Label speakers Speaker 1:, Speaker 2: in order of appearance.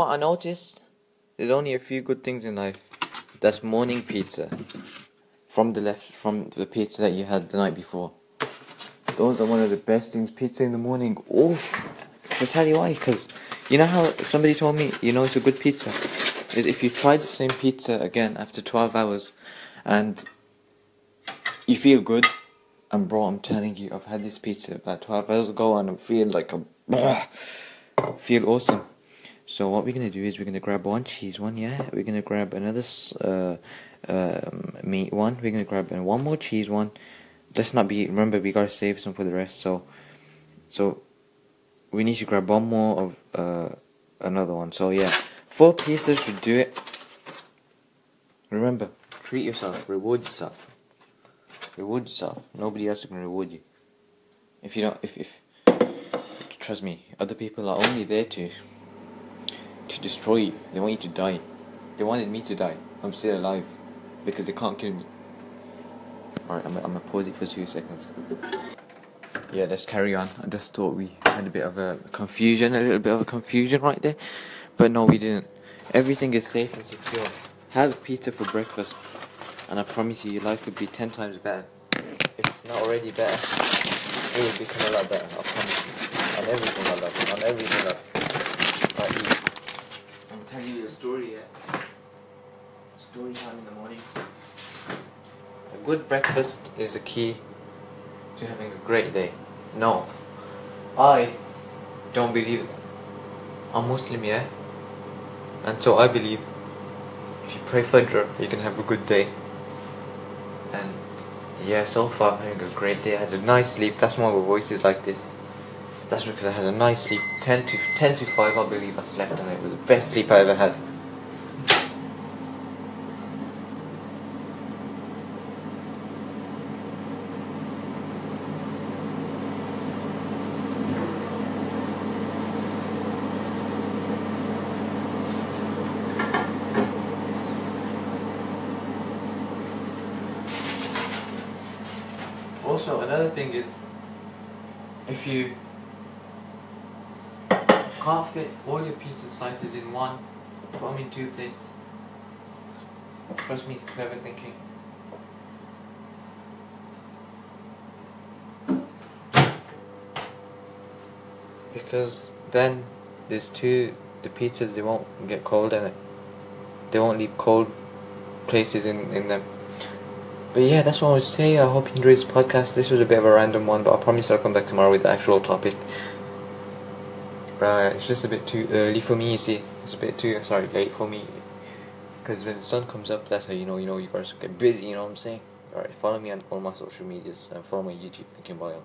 Speaker 1: What I noticed, there's only a few good things in life. That's morning pizza. From the left, from the pizza that you had the night before. Those are one of the best things. Pizza in the morning. Oof. I'll tell you why. Because you know how somebody told me, you know, it's a good pizza. Is if you try the same pizza again after 12 hours and you feel good. And bro, I'm telling you, I've had this pizza about 12 hours ago and I feel like I'm. Feel awesome. So what we're gonna do is we're gonna grab one cheese one, yeah. We're gonna grab another uh, um, meat one. We're gonna grab one more cheese one. Let's not be. Remember, we gotta save some for the rest. So, so we need to grab one more of uh, another one. So yeah, four pieces should do it. Remember, treat yourself. Reward yourself. Reward yourself. Nobody else gonna reward you. If you don't, if if trust me, other people are only there to to destroy you. They want you to die. They wanted me to die. I'm still alive because they can't kill me. Alright, I'm, I'm gonna pause it for two seconds. Yeah, let's carry on. I just thought we had a bit of a confusion, a little bit of a confusion right there. But no, we didn't. Everything is safe and secure. Have pizza for breakfast, and I promise you, your life would be ten times better. If it's not already better, it will become a lot better. I promise you. On everything I love, on everything I, I eat tell you a story yet. Story time in the morning. A good breakfast is the key to having a great day. No, I don't believe that. I'm Muslim, yeah? And so I believe if you pray Fajr, you can have a good day. And yeah, so far I'm having a great day. I had a nice sleep. That's why my voice is like this. That's because I had a nice sleep. 10 to 10 to 5 I believe I slept and it was the best sleep I ever had. Also, another thing is, if you can't fit all your pizza slices in one. Put them in two plates. Trust me, it's clever thinking. Because then there's two, the pizzas they won't get cold in it. They won't leave cold places in, in them. But yeah, that's what I would say. I hope you enjoyed this podcast. This was a bit of a random one, but I promise I'll come back tomorrow with the actual topic. Uh, it's just a bit too early for me. You see, it's a bit too sorry late for me. Because when the sun comes up, that's how you know you know you guys get busy. You know what I'm saying? All right, follow me on all my social medias and follow my YouTube bio.